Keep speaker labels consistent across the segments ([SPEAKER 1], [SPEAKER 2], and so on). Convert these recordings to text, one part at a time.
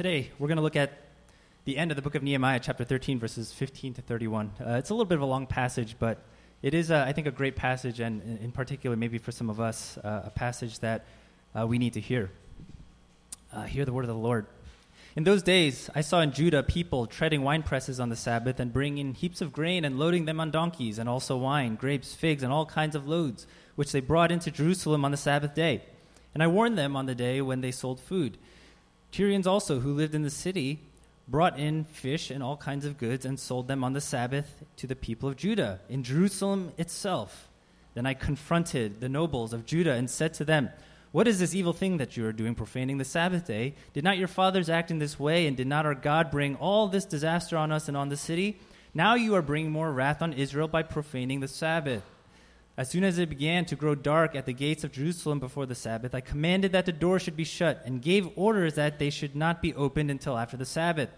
[SPEAKER 1] today we're going to look at the end of the book of Nehemiah, chapter 13, verses 15 to 31. Uh, it's a little bit of a long passage, but it is, uh, I think, a great passage, and in- particular, maybe for some of us, uh, a passage that uh, we need to hear. Uh, hear the word of the Lord. In those days, I saw in Judah people treading wine presses on the Sabbath and bringing heaps of grain and loading them on donkeys, and also wine, grapes, figs, and all kinds of loads, which they brought into Jerusalem on the Sabbath day. And I warned them on the day when they sold food. Tyrians also, who lived in the city, brought in fish and all kinds of goods and sold them on the Sabbath to the people of Judah in Jerusalem itself. Then I confronted the nobles of Judah and said to them, What is this evil thing that you are doing, profaning the Sabbath day? Did not your fathers act in this way, and did not our God bring all this disaster on us and on the city? Now you are bringing more wrath on Israel by profaning the Sabbath. As soon as it began to grow dark at the gates of Jerusalem before the Sabbath, I commanded that the door should be shut and gave orders that they should not be opened until after the Sabbath.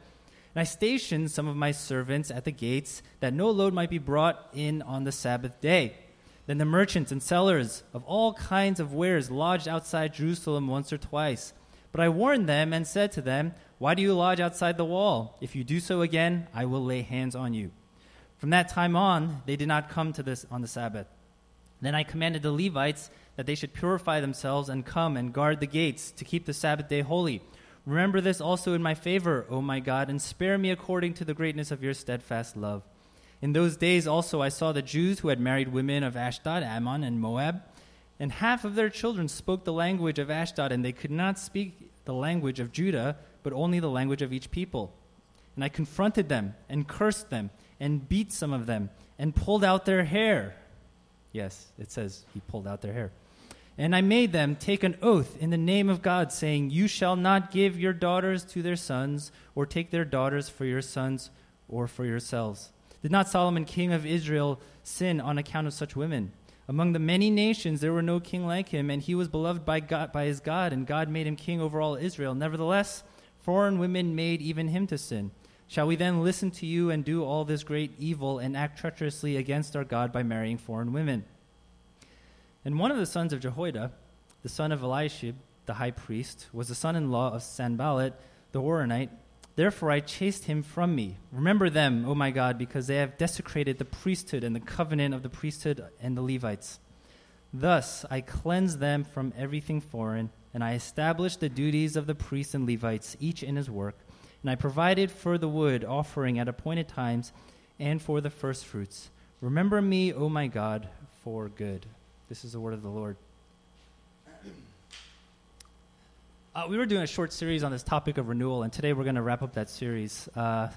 [SPEAKER 1] And I stationed some of my servants at the gates that no load might be brought in on the Sabbath day. Then the merchants and sellers of all kinds of wares lodged outside Jerusalem once or twice. But I warned them and said to them, Why do you lodge outside the wall? If you do so again, I will lay hands on you. From that time on, they did not come to this on the Sabbath. Then I commanded the Levites that they should purify themselves and come and guard the gates to keep the Sabbath day holy. Remember this also in my favor, O my God, and spare me according to the greatness of your steadfast love. In those days also I saw the Jews who had married women of Ashdod, Ammon, and Moab, and half of their children spoke the language of Ashdod, and they could not speak the language of Judah, but only the language of each people. And I confronted them, and cursed them, and beat some of them, and pulled out their hair. Yes, it says he pulled out their hair. And I made them take an oath in the name of God, saying, You shall not give your daughters to their sons, or take their daughters for your sons or for yourselves. Did not Solomon, king of Israel, sin on account of such women? Among the many nations there were no king like him, and he was beloved by God by his God, and God made him king over all Israel. Nevertheless, foreign women made even him to sin. Shall we then listen to you and do all this great evil and act treacherously against our God by marrying foreign women? And one of the sons of Jehoiada, the son of Eliashib, the high priest, was the son in law of Sanballat, the Horonite. Therefore I chased him from me. Remember them, O my God, because they have desecrated the priesthood and the covenant of the priesthood and the Levites. Thus I cleansed them from everything foreign, and I established the duties of the priests and Levites, each in his work. And I provided for the wood offering at appointed times and for the firstfruits. Remember me, O my God, for good. This is the word of the Lord. Uh, we were doing a short series on this topic of renewal, and today we're going to wrap up that series. Uh,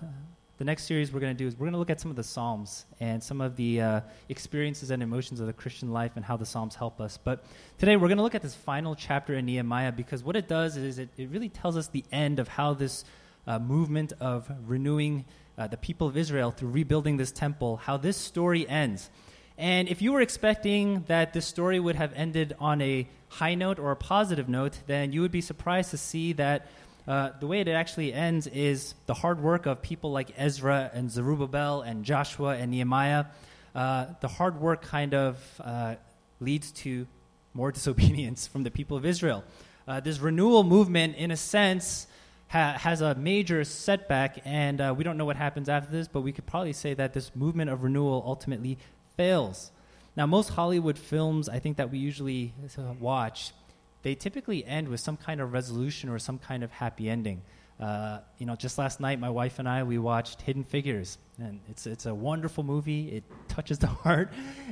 [SPEAKER 1] the next series we're going to do is we're going to look at some of the Psalms and some of the uh, experiences and emotions of the Christian life and how the Psalms help us. But today we're going to look at this final chapter in Nehemiah because what it does is it, it really tells us the end of how this uh, movement of renewing uh, the people of Israel through rebuilding this temple, how this story ends. And if you were expecting that this story would have ended on a high note or a positive note, then you would be surprised to see that uh, the way it actually ends is the hard work of people like Ezra and Zerubbabel and Joshua and Nehemiah. Uh, the hard work kind of uh, leads to more disobedience from the people of Israel. Uh, this renewal movement, in a sense, ha- has a major setback, and uh, we don't know what happens after this, but we could probably say that this movement of renewal ultimately fails. Now, most Hollywood films, I think that we usually uh, watch, they typically end with some kind of resolution or some kind of happy ending. Uh, you know, just last night, my wife and I we watched Hidden Figures, and it's it's a wonderful movie. It touches the heart,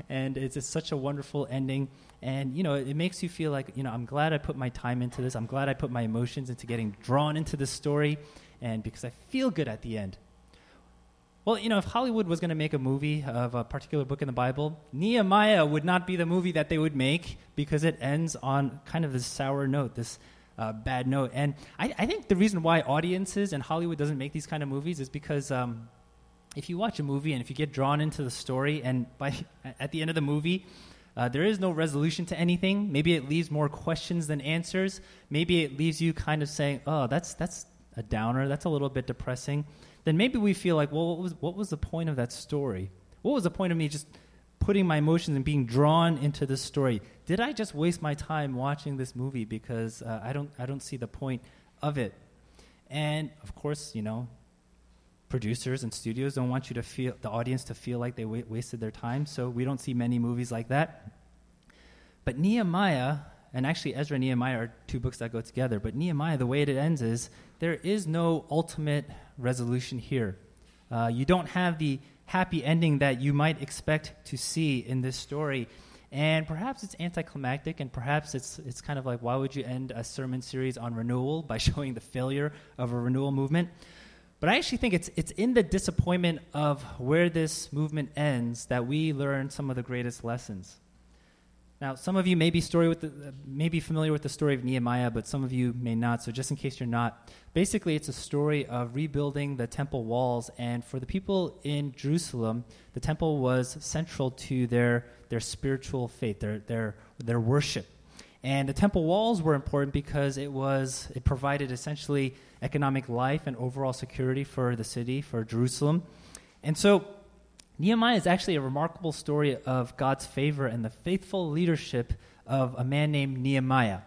[SPEAKER 1] and it's, it's such a wonderful ending. And you know, it makes you feel like you know, I'm glad I put my time into this. I'm glad I put my emotions into getting drawn into this story, and because I feel good at the end. Well, you know, if Hollywood was going to make a movie of a particular book in the Bible, Nehemiah would not be the movie that they would make because it ends on kind of this sour note, this uh, bad note. And I, I, think the reason why audiences and Hollywood doesn't make these kind of movies is because um, if you watch a movie and if you get drawn into the story, and by at the end of the movie, uh, there is no resolution to anything. Maybe it leaves more questions than answers. Maybe it leaves you kind of saying, "Oh, that's that's a downer. That's a little bit depressing." then maybe we feel like, well, what was, what was the point of that story? What was the point of me just putting my emotions and being drawn into this story? Did I just waste my time watching this movie because uh, I, don't, I don't see the point of it? And of course, you know, producers and studios don't want you to feel the audience to feel like they wa- wasted their time, so we don't see many movies like that. But Nehemiah, and actually Ezra and Nehemiah are two books that go together, but Nehemiah, the way it ends is there is no ultimate resolution here. Uh, you don't have the happy ending that you might expect to see in this story. And perhaps it's anticlimactic, and perhaps it's, it's kind of like why would you end a sermon series on renewal by showing the failure of a renewal movement? But I actually think it's, it's in the disappointment of where this movement ends that we learn some of the greatest lessons. Now, some of you may be story with the, may be familiar with the story of Nehemiah, but some of you may not. So, just in case you're not, basically, it's a story of rebuilding the temple walls. And for the people in Jerusalem, the temple was central to their their spiritual faith, their their their worship. And the temple walls were important because it was it provided essentially economic life and overall security for the city, for Jerusalem. And so Nehemiah is actually a remarkable story of God's favor and the faithful leadership of a man named Nehemiah.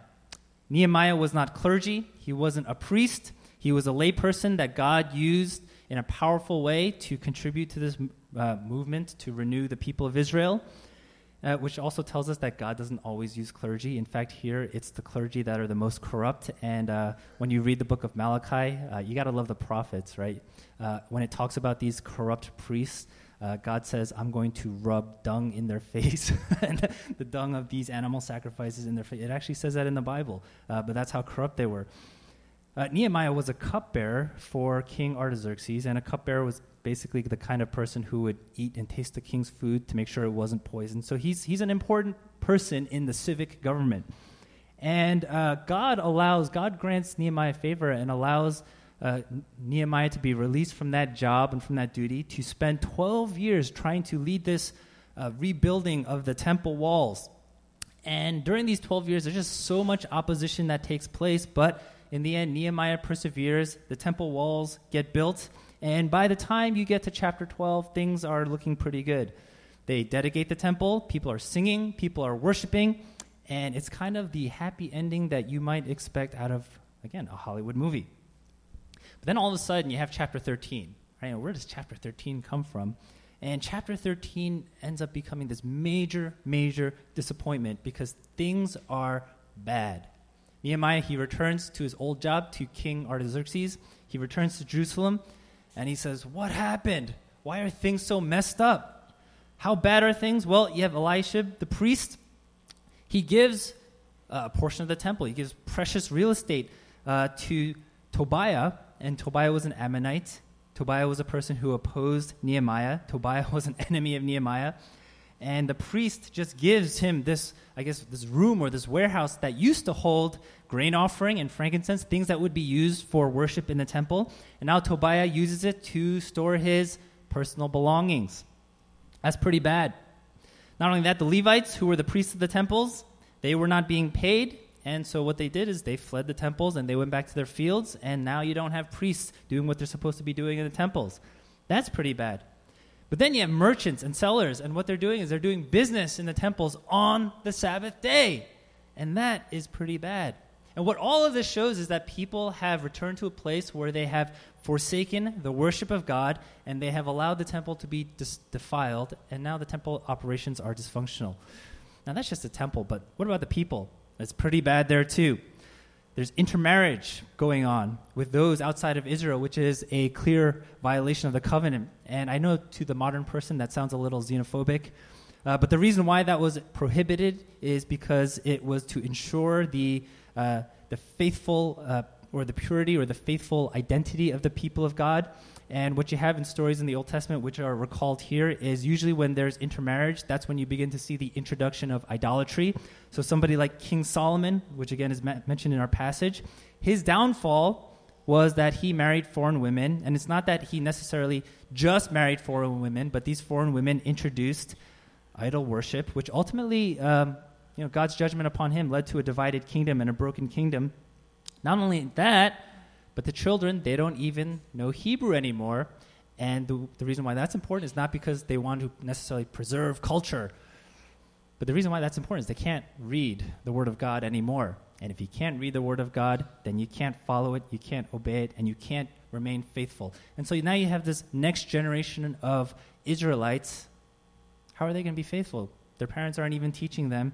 [SPEAKER 1] Nehemiah was not clergy, he wasn't a priest, he was a layperson that God used in a powerful way to contribute to this uh, movement to renew the people of Israel. Uh, which also tells us that God doesn't always use clergy. In fact, here it's the clergy that are the most corrupt. And uh, when you read the book of Malachi, uh, you got to love the prophets, right? Uh, when it talks about these corrupt priests, uh, God says, I'm going to rub dung in their face, and the dung of these animal sacrifices in their face. It actually says that in the Bible, uh, but that's how corrupt they were. Uh, Nehemiah was a cupbearer for King Artaxerxes, and a cupbearer was basically the kind of person who would eat and taste the king's food to make sure it wasn't poisoned. So he's, he's an important person in the civic government. And uh, God allows, God grants Nehemiah favor and allows uh, Nehemiah to be released from that job and from that duty to spend 12 years trying to lead this uh, rebuilding of the temple walls. And during these 12 years, there's just so much opposition that takes place, but in the end, Nehemiah perseveres, the temple walls get built, and by the time you get to chapter 12, things are looking pretty good. They dedicate the temple, people are singing, people are worshiping, and it's kind of the happy ending that you might expect out of, again, a Hollywood movie. But then all of a sudden, you have chapter 13. Right? where does chapter 13 come from? And chapter 13 ends up becoming this major, major disappointment because things are bad. Nehemiah, he returns to his old job, to King Artaxerxes. He returns to Jerusalem, and he says, What happened? Why are things so messed up? How bad are things? Well, you have Eliashib, the priest. He gives a portion of the temple, he gives precious real estate uh, to Tobiah, and Tobiah was an Ammonite. Tobiah was a person who opposed Nehemiah. Tobiah was an enemy of Nehemiah. And the priest just gives him this, I guess, this room or this warehouse that used to hold grain offering and frankincense, things that would be used for worship in the temple. And now Tobiah uses it to store his personal belongings. That's pretty bad. Not only that, the Levites, who were the priests of the temples, they were not being paid. And so what they did is they fled the temples and they went back to their fields, and now you don't have priests doing what they're supposed to be doing in the temples. That's pretty bad. But then you have merchants and sellers, and what they're doing is they're doing business in the temples on the Sabbath day. And that is pretty bad. And what all of this shows is that people have returned to a place where they have forsaken the worship of God and they have allowed the temple to be dis- defiled, and now the temple operations are dysfunctional. Now, that's just the temple, but what about the people? It's pretty bad there too. There's intermarriage going on with those outside of Israel, which is a clear violation of the covenant. And I know to the modern person that sounds a little xenophobic, uh, but the reason why that was prohibited is because it was to ensure the, uh, the faithful uh, or the purity or the faithful identity of the people of God. And what you have in stories in the Old Testament, which are recalled here, is usually when there's intermarriage, that's when you begin to see the introduction of idolatry. So, somebody like King Solomon, which again is mentioned in our passage, his downfall was that he married foreign women. And it's not that he necessarily just married foreign women, but these foreign women introduced idol worship, which ultimately, um, you know, God's judgment upon him led to a divided kingdom and a broken kingdom. Not only that, but the children, they don't even know Hebrew anymore. And the, the reason why that's important is not because they want to necessarily preserve culture, but the reason why that's important is they can't read the Word of God anymore. And if you can't read the Word of God, then you can't follow it, you can't obey it, and you can't remain faithful. And so now you have this next generation of Israelites. How are they going to be faithful? Their parents aren't even teaching them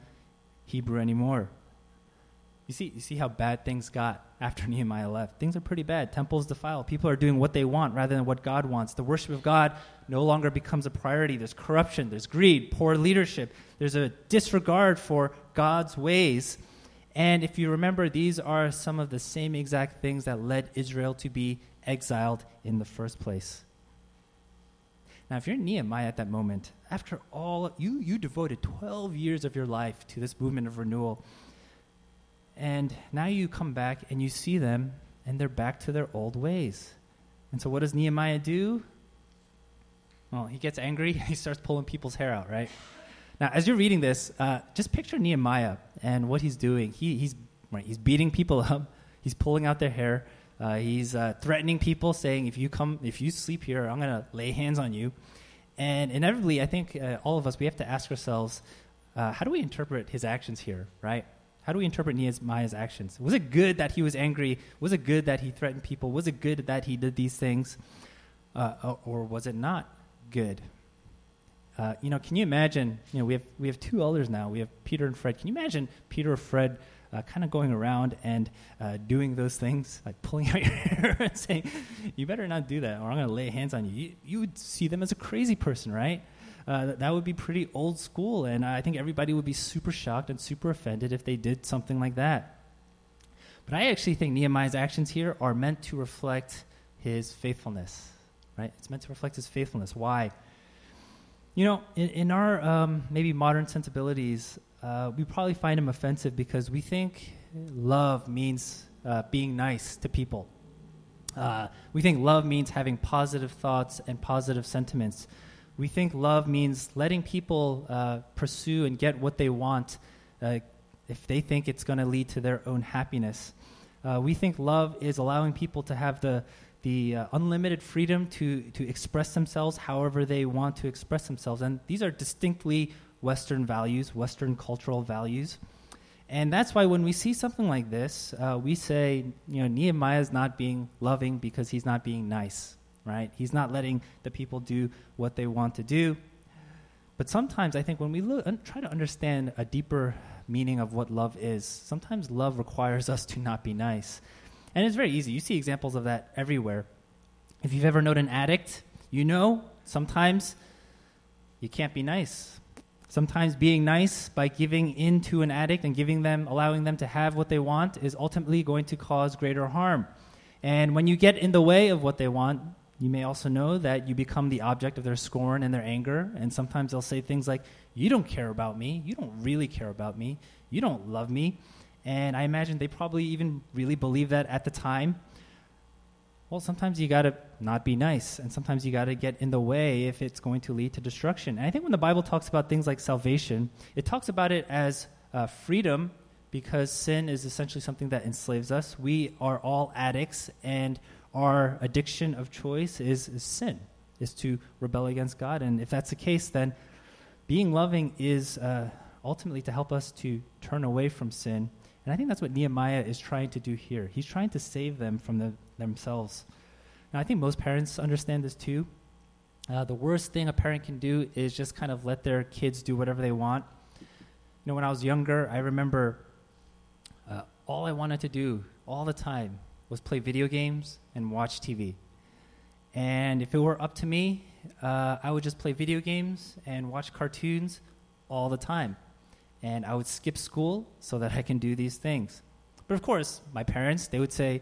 [SPEAKER 1] Hebrew anymore. You see, you see how bad things got after Nehemiah left. Things are pretty bad. Temples defiled. People are doing what they want rather than what God wants. The worship of God no longer becomes a priority. There's corruption, there's greed, poor leadership, there's a disregard for God's ways. And if you remember, these are some of the same exact things that led Israel to be exiled in the first place. Now, if you're Nehemiah at that moment, after all, you, you devoted 12 years of your life to this movement of renewal. And now you come back and you see them, and they're back to their old ways. And so, what does Nehemiah do? Well, he gets angry. He starts pulling people's hair out, right? Now, as you're reading this, uh, just picture Nehemiah and what he's doing. He, he's, right, he's beating people up, he's pulling out their hair, uh, he's uh, threatening people, saying, if you, come, if you sleep here, I'm going to lay hands on you. And inevitably, I think uh, all of us, we have to ask ourselves, uh, how do we interpret his actions here, right? How do we interpret Nehemiah's actions? Was it good that he was angry? Was it good that he threatened people? Was it good that he did these things? Uh, or was it not good? Uh, you know, can you imagine? You know, we have we have two elders now. We have Peter and Fred. Can you imagine Peter or Fred uh, kind of going around and uh, doing those things, like pulling out your hair and saying, "You better not do that, or I'm going to lay hands on you." you." You would see them as a crazy person, right? Uh, that would be pretty old school, and I think everybody would be super shocked and super offended if they did something like that. But I actually think Nehemiah's actions here are meant to reflect his faithfulness, right? It's meant to reflect his faithfulness. Why? You know, in, in our um, maybe modern sensibilities, uh, we probably find him offensive because we think love means uh, being nice to people. Uh, we think love means having positive thoughts and positive sentiments. We think love means letting people uh, pursue and get what they want uh, if they think it's going to lead to their own happiness. Uh, we think love is allowing people to have the, the uh, unlimited freedom to, to express themselves however they want to express themselves. And these are distinctly Western values, Western cultural values. And that's why when we see something like this, uh, we say, you know, Nehemiah is not being loving because he's not being nice right? He's not letting the people do what they want to do. But sometimes I think when we look, try to understand a deeper meaning of what love is, sometimes love requires us to not be nice. And it's very easy. You see examples of that everywhere. If you've ever known an addict, you know sometimes you can't be nice. Sometimes being nice by giving in to an addict and giving them, allowing them to have what they want is ultimately going to cause greater harm. And when you get in the way of what they want, you may also know that you become the object of their scorn and their anger, and sometimes they'll say things like, You don't care about me. You don't really care about me. You don't love me. And I imagine they probably even really believe that at the time. Well, sometimes you got to not be nice, and sometimes you got to get in the way if it's going to lead to destruction. And I think when the Bible talks about things like salvation, it talks about it as uh, freedom because sin is essentially something that enslaves us. We are all addicts, and our addiction of choice is, is sin, is to rebel against God. And if that's the case, then being loving is uh, ultimately to help us to turn away from sin. And I think that's what Nehemiah is trying to do here. He's trying to save them from the, themselves. Now, I think most parents understand this too. Uh, the worst thing a parent can do is just kind of let their kids do whatever they want. You know, when I was younger, I remember uh, all I wanted to do all the time was play video games and watch TV. And if it were up to me, uh, I would just play video games and watch cartoons all the time. And I would skip school so that I can do these things. But of course, my parents, they would say,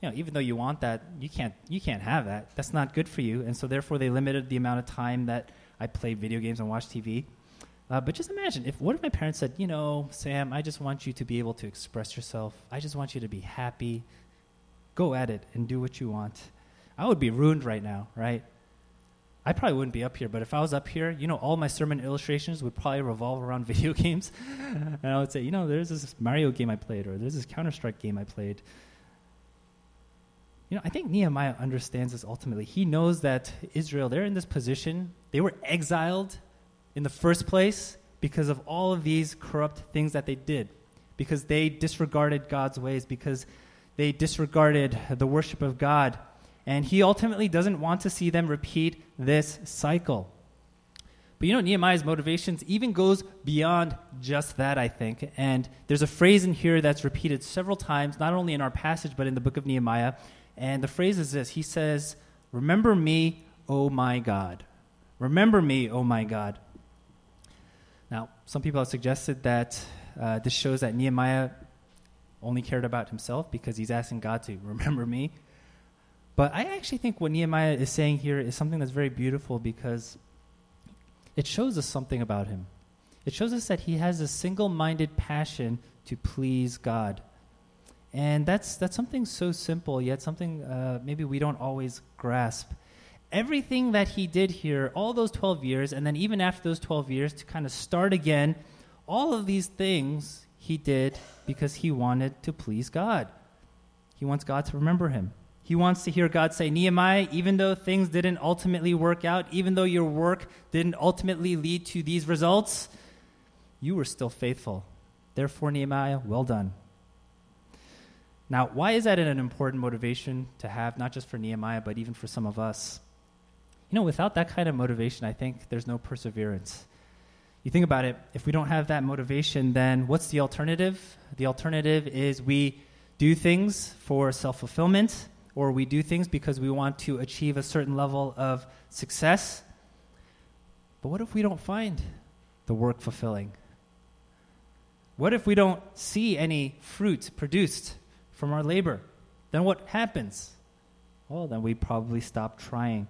[SPEAKER 1] you know, even though you want that, you can't, you can't have that. That's not good for you. And so therefore, they limited the amount of time that I played video games and watched TV. Uh, but just imagine if what if my parents said, you know, Sam, I just want you to be able to express yourself. I just want you to be happy go at it and do what you want. I would be ruined right now, right? I probably wouldn't be up here, but if I was up here, you know, all my sermon illustrations would probably revolve around video games. and I would say, you know, there's this Mario game I played, or there's this Counter Strike game I played. You know, I think Nehemiah understands this ultimately. He knows that Israel, they're in this position, they were exiled in the first place because of all of these corrupt things that they did. because they disregarded God's ways, because they disregarded the worship of God. And he ultimately doesn't want to see them repeat this cycle. But you know, Nehemiah's motivations even goes beyond just that, I think. And there's a phrase in here that's repeated several times, not only in our passage, but in the book of Nehemiah. And the phrase is this He says, Remember me, O my God. Remember me, O my God. Now, some people have suggested that uh, this shows that Nehemiah only cared about himself because he's asking God to remember me. But I actually think what Nehemiah is saying here is something that's very beautiful because it shows us something about him. It shows us that he has a single minded passion to please God. And that's, that's something so simple, yet something uh, maybe we don't always grasp everything that he did here, all those 12 years, and then even after those 12 years to kind of start again, all of these things he did because he wanted to please God. He wants God to remember him. He wants to hear God say, Nehemiah, even though things didn't ultimately work out, even though your work didn't ultimately lead to these results, you were still faithful. Therefore, Nehemiah, well done. Now, why is that an important motivation to have, not just for Nehemiah, but even for some of us? You know, without that kind of motivation, I think there's no perseverance. You think about it, if we don't have that motivation, then what's the alternative? The alternative is we do things for self fulfillment, or we do things because we want to achieve a certain level of success. But what if we don't find the work fulfilling? What if we don't see any fruit produced from our labor? Then what happens? Well, then we probably stop trying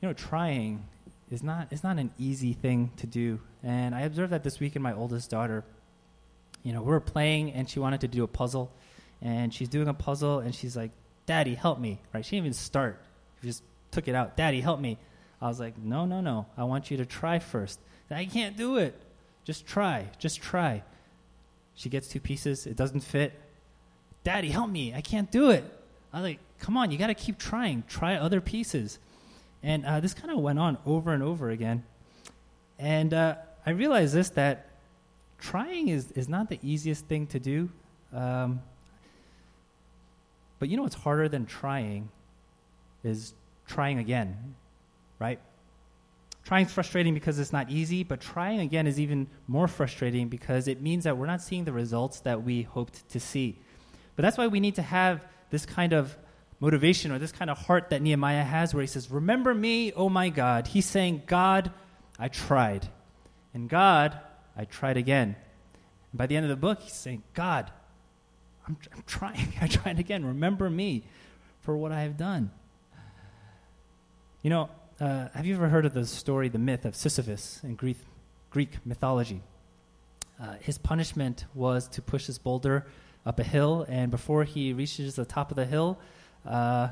[SPEAKER 1] you know, trying is not is not an easy thing to do. And I observed that this week in my oldest daughter. You know, we were playing and she wanted to do a puzzle, and she's doing a puzzle and she's like, "Daddy, help me!" Right? She didn't even start. She just took it out. "Daddy, help me!" I was like, "No, no, no. I want you to try first. I can't do it. Just try. Just try." She gets two pieces. It doesn't fit. Daddy, help me! I can't do it. I was like, "Come on, you got to keep trying. Try other pieces." And uh, this kind of went on over and over again. And uh, I realized this that trying is, is not the easiest thing to do. Um, but you know what's harder than trying is trying again, right? Trying's frustrating because it's not easy, but trying again is even more frustrating because it means that we're not seeing the results that we hoped to see. But that's why we need to have this kind of motivation or this kind of heart that Nehemiah has where he says, Remember me, oh my God. He's saying, God, I tried. And God, I tried again. And by the end of the book, he's saying, God, I'm, I'm trying. I tried again. Remember me for what I have done. You know, uh, have you ever heard of the story, the myth of Sisyphus in Greek, Greek mythology? Uh, his punishment was to push his boulder up a hill, and before he reaches the top of the hill, uh,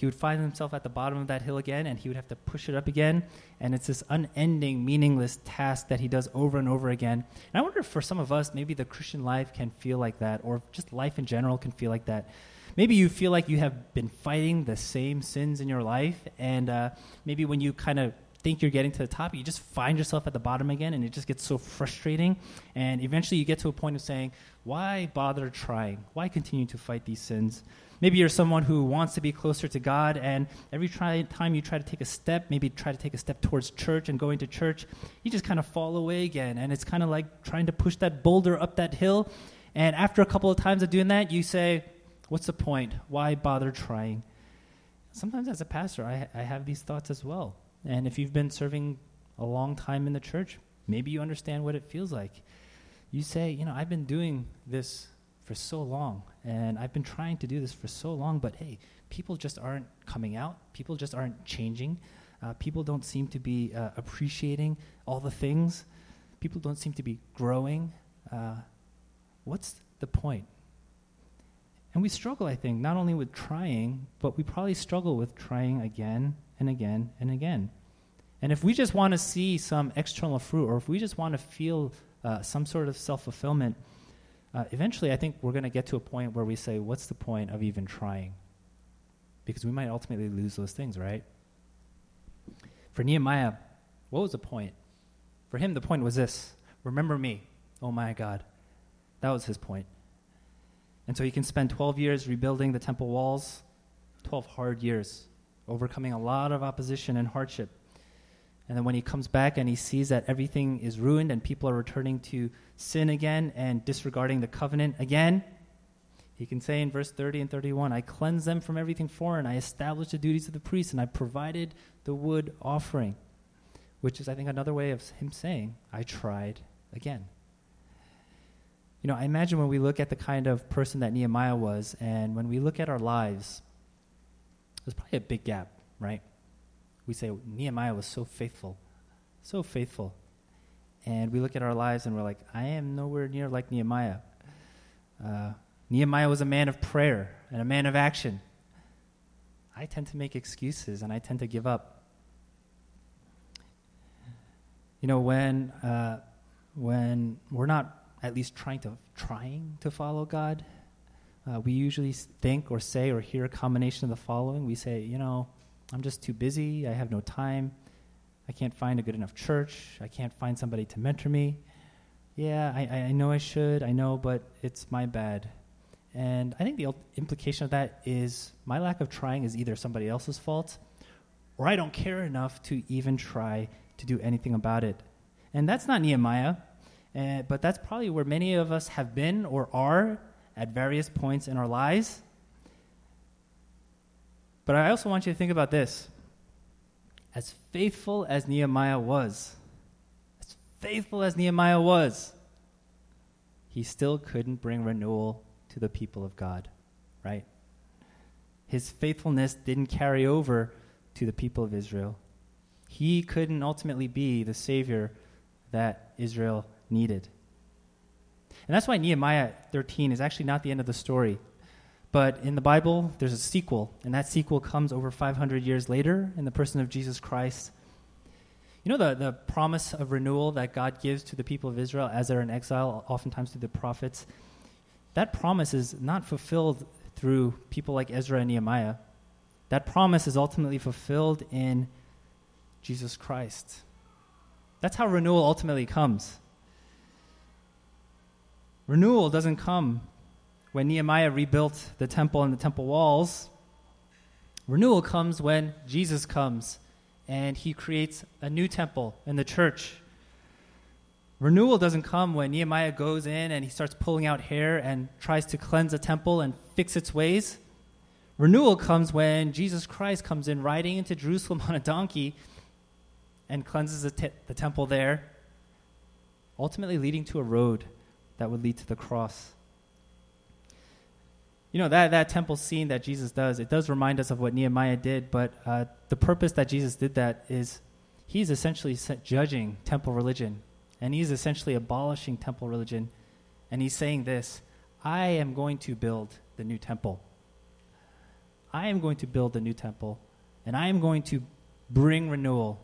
[SPEAKER 1] he would find himself at the bottom of that hill again and he would have to push it up again. And it's this unending, meaningless task that he does over and over again. And I wonder if for some of us, maybe the Christian life can feel like that, or just life in general can feel like that. Maybe you feel like you have been fighting the same sins in your life, and uh, maybe when you kind of think you're getting to the top, you just find yourself at the bottom again, and it just gets so frustrating. And eventually, you get to a point of saying, Why bother trying? Why continue to fight these sins? Maybe you're someone who wants to be closer to God, and every try, time you try to take a step, maybe try to take a step towards church and going to church, you just kind of fall away again. And it's kind of like trying to push that boulder up that hill. And after a couple of times of doing that, you say, What's the point? Why bother trying? Sometimes, as a pastor, I, I have these thoughts as well. And if you've been serving a long time in the church, maybe you understand what it feels like. You say, You know, I've been doing this for so long, and I've been trying to do this for so long, but hey, people just aren't coming out. People just aren't changing. Uh, people don't seem to be uh, appreciating all the things. People don't seem to be growing. Uh, what's the point? And we struggle, I think, not only with trying, but we probably struggle with trying again and again and again. And if we just want to see some external fruit, or if we just want to feel uh, some sort of self fulfillment, uh, eventually I think we're going to get to a point where we say, what's the point of even trying? Because we might ultimately lose those things, right? For Nehemiah, what was the point? For him, the point was this Remember me, oh my God. That was his point. And so he can spend 12 years rebuilding the temple walls, 12 hard years, overcoming a lot of opposition and hardship. And then when he comes back and he sees that everything is ruined and people are returning to sin again and disregarding the covenant again, he can say in verse 30 and 31 I cleanse them from everything foreign, I established the duties of the priest, and I provided the wood offering. Which is, I think, another way of him saying, I tried again. You know, I imagine when we look at the kind of person that Nehemiah was, and when we look at our lives, there's probably a big gap, right? We say Nehemiah was so faithful, so faithful. And we look at our lives and we're like, I am nowhere near like Nehemiah. Uh, Nehemiah was a man of prayer and a man of action. I tend to make excuses and I tend to give up. You know, when, uh, when we're not at least trying to trying to follow God, uh, we usually think or say or hear a combination of the following. We say, you know, I'm just too busy. I have no time. I can't find a good enough church. I can't find somebody to mentor me. Yeah, I, I know I should. I know, but it's my bad. And I think the implication of that is my lack of trying is either somebody else's fault or I don't care enough to even try to do anything about it. And that's not Nehemiah. Uh, but that's probably where many of us have been or are at various points in our lives. But I also want you to think about this. As faithful as Nehemiah was, as faithful as Nehemiah was, he still couldn't bring renewal to the people of God, right? His faithfulness didn't carry over to the people of Israel. He couldn't ultimately be the Savior that Israel needed. And that's why Nehemiah 13 is actually not the end of the story. But in the Bible, there's a sequel, and that sequel comes over 500 years later in the person of Jesus Christ. You know the, the promise of renewal that God gives to the people of Israel as they're in exile, oftentimes through the prophets? That promise is not fulfilled through people like Ezra and Nehemiah. That promise is ultimately fulfilled in Jesus Christ. That's how renewal ultimately comes. Renewal doesn't come when Nehemiah rebuilt the temple and the temple walls. Renewal comes when Jesus comes and he creates a new temple in the church. Renewal doesn't come when Nehemiah goes in and he starts pulling out hair and tries to cleanse the temple and fix its ways. Renewal comes when Jesus Christ comes in riding into Jerusalem on a donkey and cleanses the, the temple there, ultimately leading to a road that would lead to the cross. You know, that, that temple scene that Jesus does, it does remind us of what Nehemiah did, but uh, the purpose that Jesus did that is he's essentially judging temple religion, and he's essentially abolishing temple religion, and he's saying this I am going to build the new temple. I am going to build the new temple, and I am going to bring renewal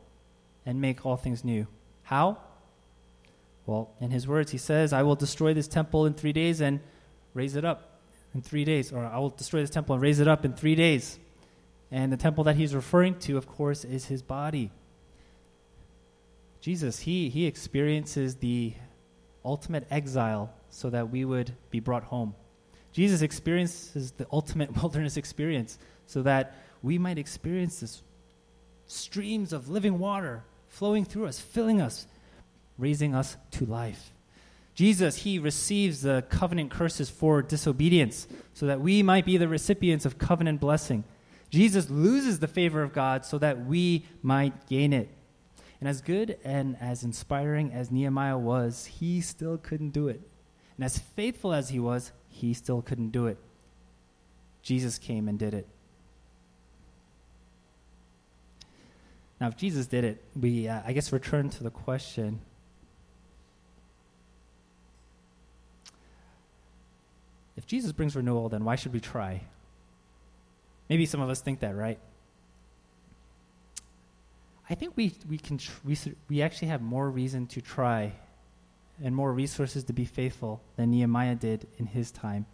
[SPEAKER 1] and make all things new. How? Well, in his words, he says, I will destroy this temple in three days and raise it up in three days. Or I will destroy this temple and raise it up in three days. And the temple that he's referring to, of course, is his body. Jesus, he, he experiences the ultimate exile so that we would be brought home. Jesus experiences the ultimate wilderness experience so that we might experience this streams of living water flowing through us, filling us, raising us to life. Jesus, he receives the covenant curses for disobedience so that we might be the recipients of covenant blessing. Jesus loses the favor of God so that we might gain it. And as good and as inspiring as Nehemiah was, he still couldn't do it. And as faithful as he was, he still couldn't do it. Jesus came and did it. Now, if Jesus did it, we, uh, I guess, return to the question Jesus brings renewal, then why should we try? Maybe some of us think that, right? I think we, we, can tr- we, we actually have more reason to try and more resources to be faithful than Nehemiah did in his time.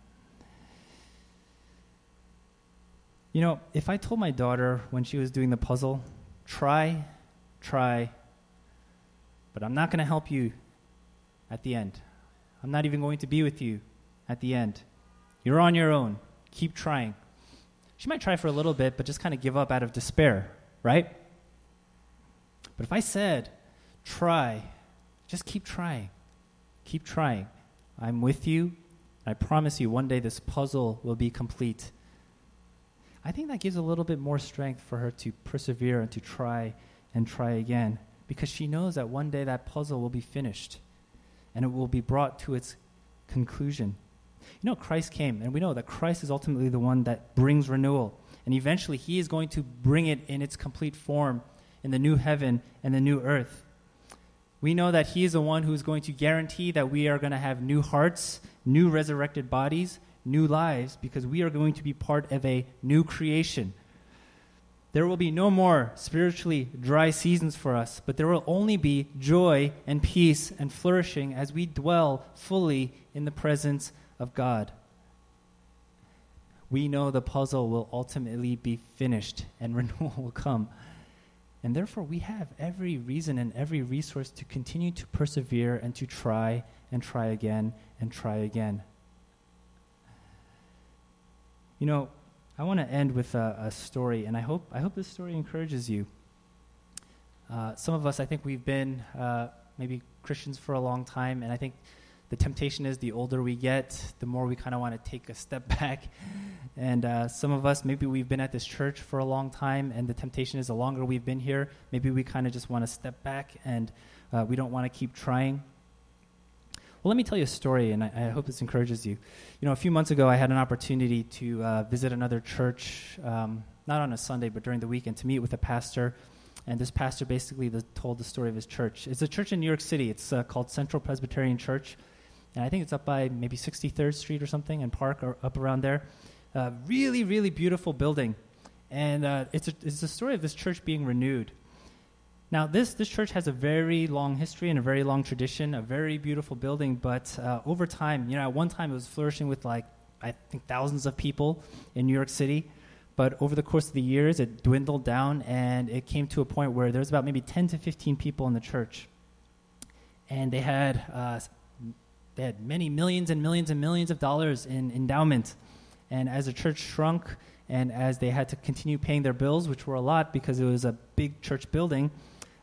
[SPEAKER 1] You know, if I told my daughter when she was doing the puzzle, try, try, but I'm not going to help you at the end. I'm not even going to be with you at the end. You're on your own. Keep trying. She might try for a little bit, but just kind of give up out of despair, right? But if I said, try, just keep trying, keep trying. I'm with you. I promise you, one day this puzzle will be complete. I think that gives a little bit more strength for her to persevere and to try and try again because she knows that one day that puzzle will be finished and it will be brought to its conclusion. You know, Christ came, and we know that Christ is ultimately the one that brings renewal. And eventually, he is going to bring it in its complete form in the new heaven and the new earth. We know that he is the one who is going to guarantee that we are going to have new hearts, new resurrected bodies, new lives, because we are going to be part of a new creation. There will be no more spiritually dry seasons for us, but there will only be joy and peace and flourishing as we dwell fully in the presence of God. We know the puzzle will ultimately be finished and renewal will come. And therefore, we have every reason and every resource to continue to persevere and to try and try again and try again. You know, I want to end with a, a, story, and I hope, I hope this story encourages you. Uh, some of us, I think we've been uh, maybe Christians for a long time, and I think the temptation is the older we get, the more we kind of want to take a step back. And uh, some of us, maybe we've been at this church for a long time, and the temptation is the longer we've been here, maybe we kind of just want to step back and uh, we don't want to keep trying. Well, let me tell you a story, and I, I, hope this encourages you. You know, a few months ago, I had an opportunity to uh, visit another church, um, not on a Sunday, but during the weekend, to meet with a pastor. And this pastor basically the, told the story of his church. It's a church in New York City. It's uh, called Central Presbyterian Church. And I think it's up by maybe 63rd Street or something, and Park, or up around there. Uh, really, really beautiful building. And uh, it's, a, it's a story of this church being renewed. Now, this, this church has a very long history and a very long tradition, a very beautiful building, but uh, over time, you know, at one time it was flourishing with like, I think, thousands of people in New York City. But over the course of the years, it dwindled down and it came to a point where there was about maybe 10 to 15 people in the church. And they had, uh, they had many millions and millions and millions of dollars in endowment. And as the church shrunk and as they had to continue paying their bills, which were a lot because it was a big church building,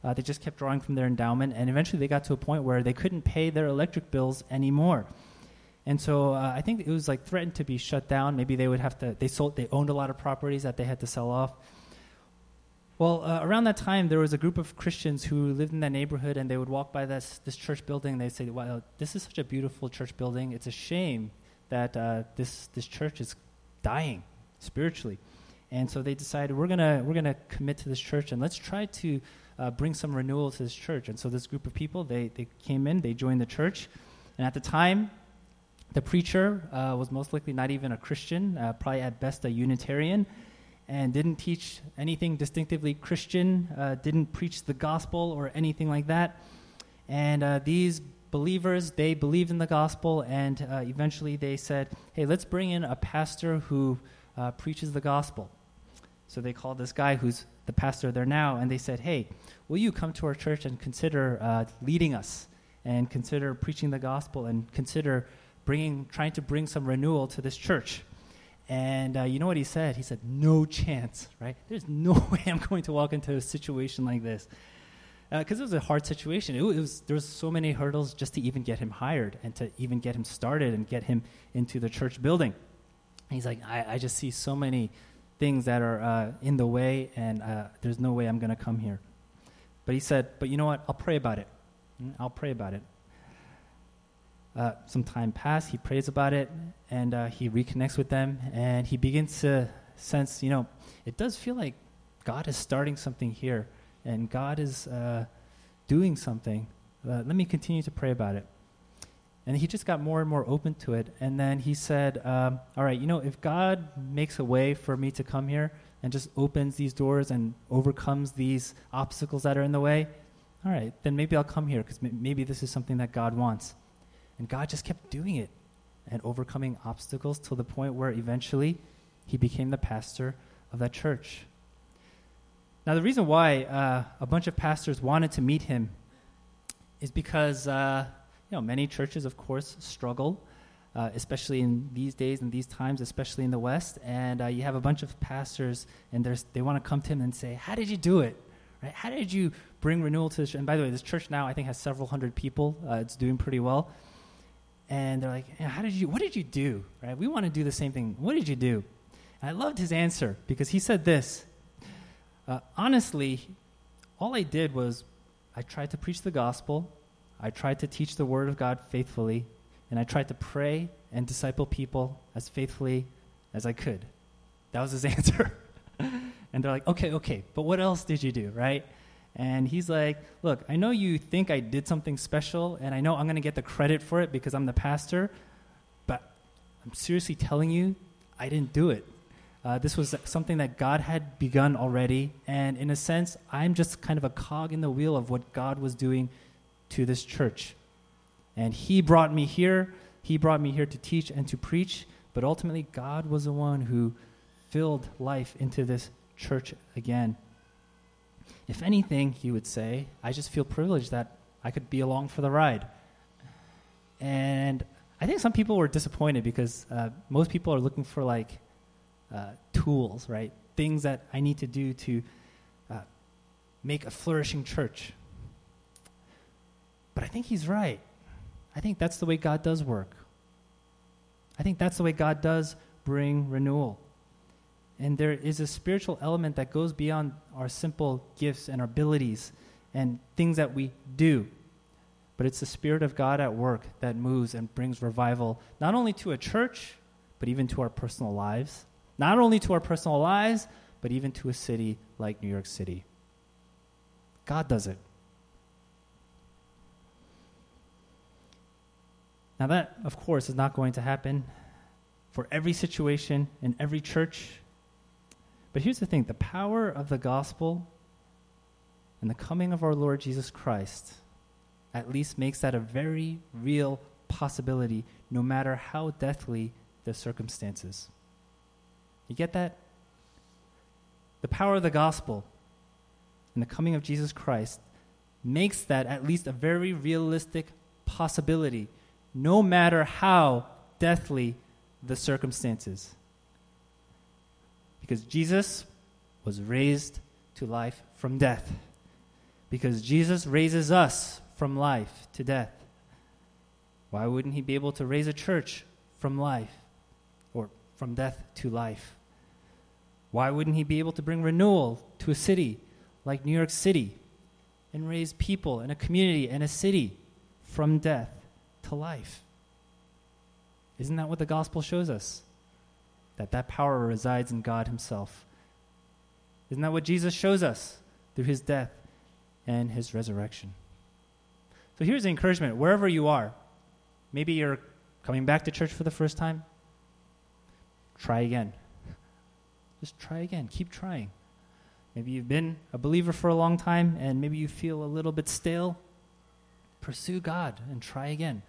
[SPEAKER 1] uh, they just kept drawing from their endowment, and eventually they got to a point where they couldn't pay their electric bills anymore. And so uh, I think it was like threatened to be shut down. Maybe they would have to. They sold. They owned a lot of properties that they had to sell off. Well, uh, around that time, there was a group of Christians who lived in that neighborhood, and they would walk by this this church building. And they'd say, "Wow, this is such a beautiful church building. It's a shame that uh, this this church is dying spiritually." And so they decided, "We're gonna we're gonna commit to this church, and let's try to uh, bring some renewal to this church. And so this group of people, they, they came in, they joined the church. And at the time, the preacher uh, was most likely not even a Christian, uh, probably at best a Unitarian, and didn't teach anything distinctively Christian, uh, didn't preach the gospel or anything like that. And uh, these believers, they believed in the gospel, and uh, eventually they said, hey, let's bring in a pastor who preaches the gospel. So they called this guy who's the pastor there now, and they said, hey, will you come to our church and consider uh, leading us and consider preaching the gospel and consider bringing, trying to bring some renewal to this church? And uh, you know what he said? He said, no chance, right? There's no way I'm going to walk into a situation like this. Because uh, it was a hard situation. It, it was, there was so many hurdles just to even get him hired and to even get him started and get him into the church building. And he's like, I, I just see so many things that are uh, in the way, and uh, there's no way I'm going to come here. But he said, But you know what? I'll pray about it. Mm, I'll pray about it. Uh, some time passed. He prays about it, and uh, he reconnects with them, and he begins to sense, you know, it does feel like God is starting something here, and God is uh, doing something. Uh, let me continue to pray about it. And he just got more and more open to it. And then he said, um, All right, you know, if God makes a way for me to come here, and just opens these doors and overcomes these obstacles that are in the way, all right, then maybe I'll come here because maybe this is something that God wants. And God just kept doing it and overcoming obstacles till the point where eventually he became the pastor of that church. Now, the reason why uh, a bunch of pastors wanted to meet him is because uh, you know, many churches, of course, struggle, uh, especially in these days and these times, especially in the West. And uh, you have a bunch of pastors, and they want to come to him and say, "How did you do it? Right? How did you bring renewal to this?" And by the way, this church now I think has several hundred people. Uh, it's doing pretty well. And they're like, "How did you? What did you do? Right? We want to do the same thing. What did you do?" And I loved his answer because he said this. Uh, honestly, all I did was I tried to preach the gospel, I tried to teach the word of God faithfully, and I tried to pray and disciple people as faithfully as I could. That was his answer. and they're like, okay, okay, but what else did you do, right? And he's like, look, I know you think I did something special, and I know I'm going to get the credit for it because I'm the pastor, but I'm seriously telling you, I didn't do it. Uh, this was something that God had begun already, and in a sense, I'm just kind of a cog in the wheel of what God was doing to this church. And He brought me here. He brought me here to teach and to preach, but ultimately, God was the one who filled life into this church again. If anything, he would say, I just feel privileged that I could be along for the ride. And I think some people were disappointed because uh, most people are looking for like uh, tools, right? Things that I need to do to uh, make a flourishing church. But I think he's right. I think that's the way God does work. I think that's the way God does bring renewal. And there is a spiritual element that goes beyond our simple gifts and our abilities and things that we do. But it's the Spirit of God at work that moves and brings revival, not only to a church, but even to our personal lives not only to our personal lives, but even to a city like New York City. God does it. Now, that, of course, is not going to happen for every situation in every church. But here's the thing the power of the gospel and the coming of our Lord Jesus Christ at least makes that a very real possibility, no matter how deathly the circumstances. You get that? The power of the gospel and the coming of Jesus Christ makes that at least a very realistic possibility, no matter how deathly the circumstances. Because Jesus was raised to life from death. Because Jesus raises us from life to death. Why wouldn't he be able to raise a church from life or from death to life? Why wouldn't he be able to bring renewal to a city like New York City and raise people in a community and a city from death to life? Isn't that what the gospel shows us? That that power resides in God himself. Isn't that what Jesus shows us through his death and his resurrection? So here's the encouragement wherever you are. Maybe you're coming back to church for the first time. Try again. Just try again. Keep trying. Maybe you've been a believer for a long time and maybe you feel a little bit stale. Pursue God and try again.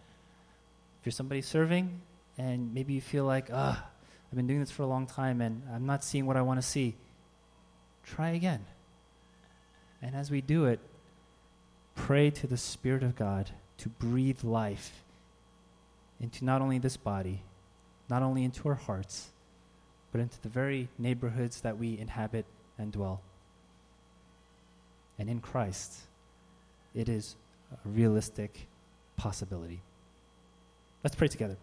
[SPEAKER 1] If you're somebody serving and maybe you feel like, ah, I've been doing this for a long time and I'm not seeing what I want to see, try again. And as we do it, pray to the Spirit of God to breathe life into not only this body, not only into our hearts, but into the very neighborhoods that we inhabit and dwell. And in Christ, it is a realistic possibility. Let's pray together.